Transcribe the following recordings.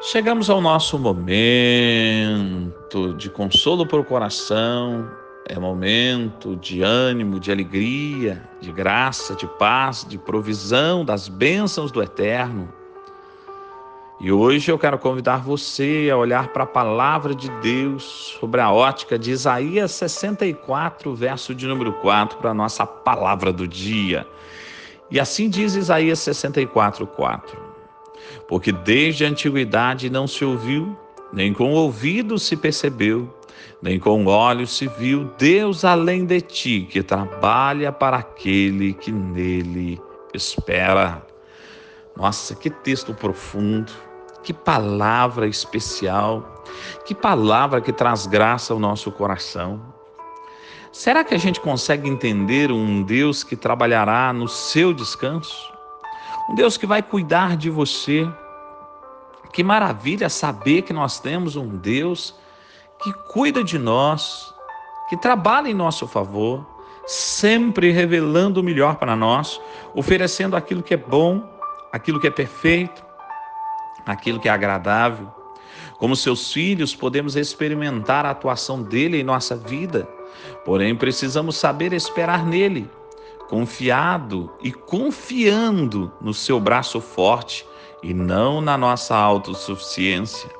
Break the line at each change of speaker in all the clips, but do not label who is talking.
Chegamos ao nosso momento de consolo para o coração, é momento de ânimo, de alegria, de graça, de paz, de provisão das bênçãos do Eterno. E hoje eu quero convidar você a olhar para a palavra de Deus sobre a ótica de Isaías 64, verso de número 4, para a nossa palavra do dia. E assim diz Isaías 64, 4 porque desde a antiguidade não se ouviu, nem com o ouvido se percebeu, nem com olhos se viu Deus além de ti, que trabalha para aquele que nele espera. Nossa, que texto profundo, que palavra especial, que palavra que traz graça ao nosso coração. Será que a gente consegue entender um Deus que trabalhará no seu descanso? Um Deus que vai cuidar de você. Que maravilha saber que nós temos um Deus que cuida de nós, que trabalha em nosso favor, sempre revelando o melhor para nós, oferecendo aquilo que é bom, aquilo que é perfeito, aquilo que é agradável. Como seus filhos, podemos experimentar a atuação dele em nossa vida, porém precisamos saber esperar nele confiado e confiando no seu braço forte e não na nossa autossuficiência.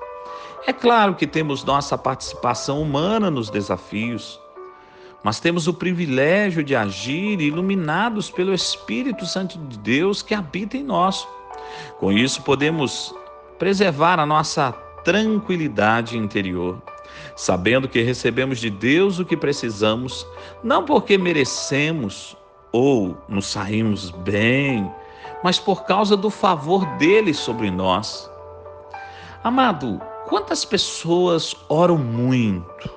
É claro que temos nossa participação humana nos desafios, mas temos o privilégio de agir iluminados pelo Espírito Santo de Deus que habita em nós. Com isso, podemos preservar a nossa tranquilidade interior, sabendo que recebemos de Deus o que precisamos, não porque merecemos ou nos saímos bem, mas por causa do favor dele sobre nós. Amado, quantas pessoas oram muito,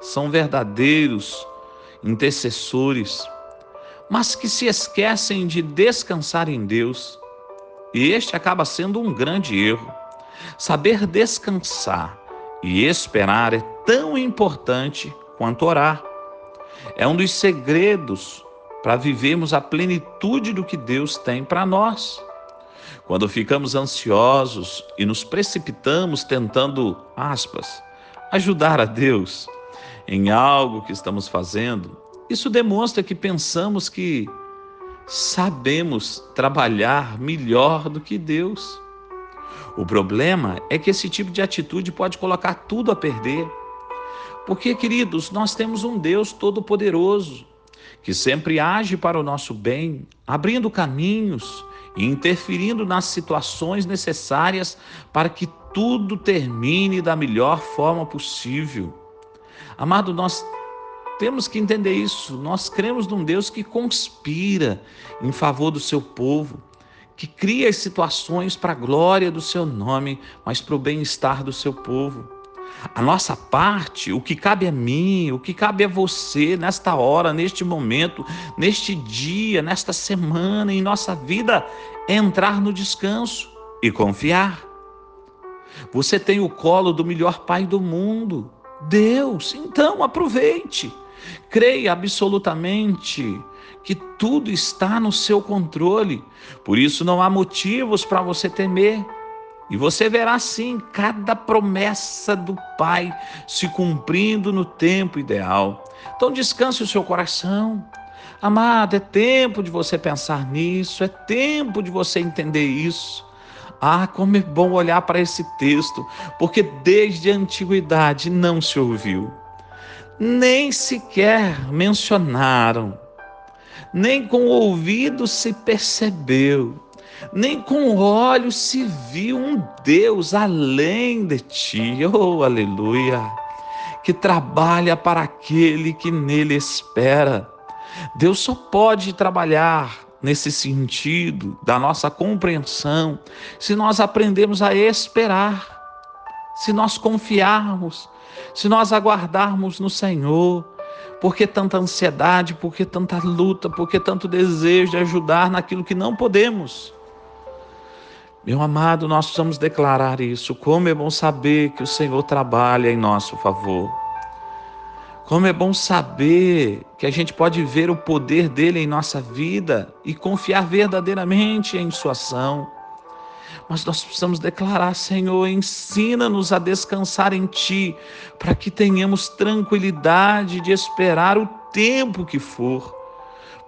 são verdadeiros intercessores, mas que se esquecem de descansar em Deus. E este acaba sendo um grande erro. Saber descansar e esperar é tão importante quanto orar. É um dos segredos para vivermos a plenitude do que Deus tem para nós. Quando ficamos ansiosos e nos precipitamos tentando, aspas, ajudar a Deus em algo que estamos fazendo, isso demonstra que pensamos que sabemos trabalhar melhor do que Deus. O problema é que esse tipo de atitude pode colocar tudo a perder. Porque, queridos, nós temos um Deus todo-poderoso que sempre age para o nosso bem, abrindo caminhos e interferindo nas situações necessárias para que tudo termine da melhor forma possível. Amado, nós temos que entender isso. Nós cremos num Deus que conspira em favor do seu povo, que cria as situações para a glória do seu nome, mas para o bem-estar do seu povo. A nossa parte, o que cabe a mim, o que cabe a você nesta hora, neste momento, neste dia, nesta semana, em nossa vida, é entrar no descanso e confiar. Você tem o colo do melhor pai do mundo, Deus. Então aproveite. Creia absolutamente que tudo está no seu controle. Por isso não há motivos para você temer. E você verá sim cada promessa do Pai se cumprindo no tempo ideal. Então descanse o seu coração. Amado, é tempo de você pensar nisso, é tempo de você entender isso. Ah, como é bom olhar para esse texto, porque desde a antiguidade não se ouviu, nem sequer mencionaram, nem com o ouvido se percebeu nem com olhos se viu um Deus além de ti. Oh, aleluia! Que trabalha para aquele que nele espera. Deus só pode trabalhar nesse sentido da nossa compreensão se nós aprendemos a esperar, se nós confiarmos, se nós aguardarmos no Senhor. Por que tanta ansiedade? Por que tanta luta? Por que tanto desejo de ajudar naquilo que não podemos? Meu amado, nós precisamos declarar isso. Como é bom saber que o Senhor trabalha em nosso favor. Como é bom saber que a gente pode ver o poder dele em nossa vida e confiar verdadeiramente em sua ação. mas nós precisamos declarar: Senhor, ensina-nos a descansar em Ti, para que tenhamos tranquilidade de esperar o tempo que for,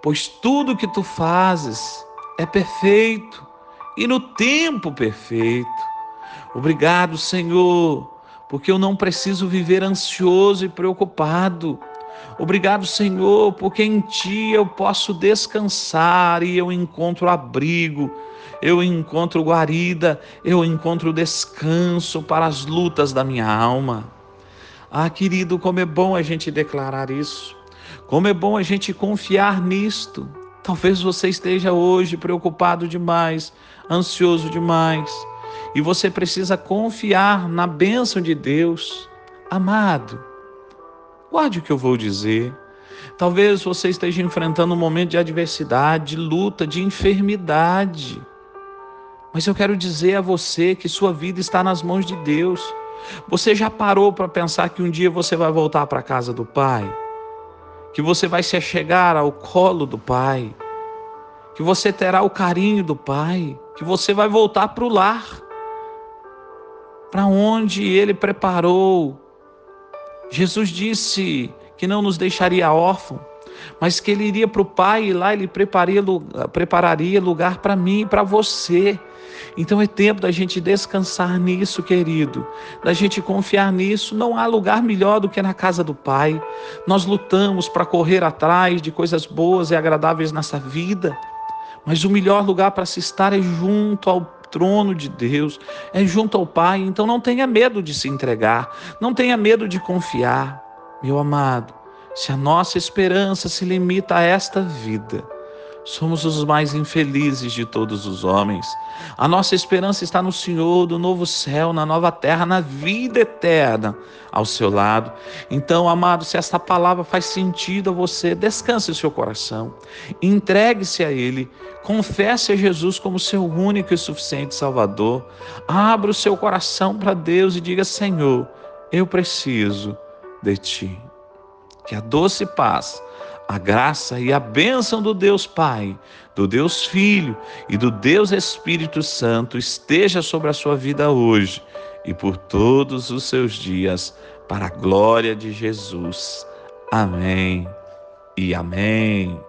pois tudo que Tu fazes é perfeito e no tempo perfeito. Obrigado, Senhor, porque eu não preciso viver ansioso e preocupado. Obrigado, Senhor, porque em Ti eu posso descansar e eu encontro abrigo eu encontro guarida, eu encontro descanso para as lutas da minha alma. Ah, querido, como é bom a gente declarar isso. Como é bom a gente confiar nisto. Talvez você esteja hoje preocupado demais, ansioso demais, e você precisa confiar na bênção de Deus. Amado, guarde o que eu vou dizer. Talvez você esteja enfrentando um momento de adversidade, de luta, de enfermidade. Mas eu quero dizer a você que sua vida está nas mãos de Deus. Você já parou para pensar que um dia você vai voltar para a casa do Pai? Que você vai se achegar ao colo do Pai? Que você terá o carinho do Pai? Que você vai voltar para o lar? Para onde Ele preparou? Jesus disse que não nos deixaria órfãos mas que ele iria para o Pai e lá ele prepararia, prepararia lugar para mim e para você. Então é tempo da gente descansar nisso, querido, da gente confiar nisso. Não há lugar melhor do que na casa do Pai. Nós lutamos para correr atrás de coisas boas e agradáveis nessa vida, mas o melhor lugar para se estar é junto ao trono de Deus, é junto ao Pai. Então não tenha medo de se entregar, não tenha medo de confiar, meu amado. Se a nossa esperança se limita a esta vida, somos os mais infelizes de todos os homens. A nossa esperança está no Senhor, do novo céu, na nova terra, na vida eterna ao seu lado. Então, amado, se esta palavra faz sentido a você, descanse o seu coração, entregue-se a Ele, confesse a Jesus como seu único e suficiente Salvador, abra o seu coração para Deus e diga: Senhor, eu preciso de Ti que a doce paz, a graça e a bênção do Deus Pai, do Deus Filho e do Deus Espírito Santo esteja sobre a sua vida hoje e por todos os seus dias, para a glória de Jesus. Amém e amém.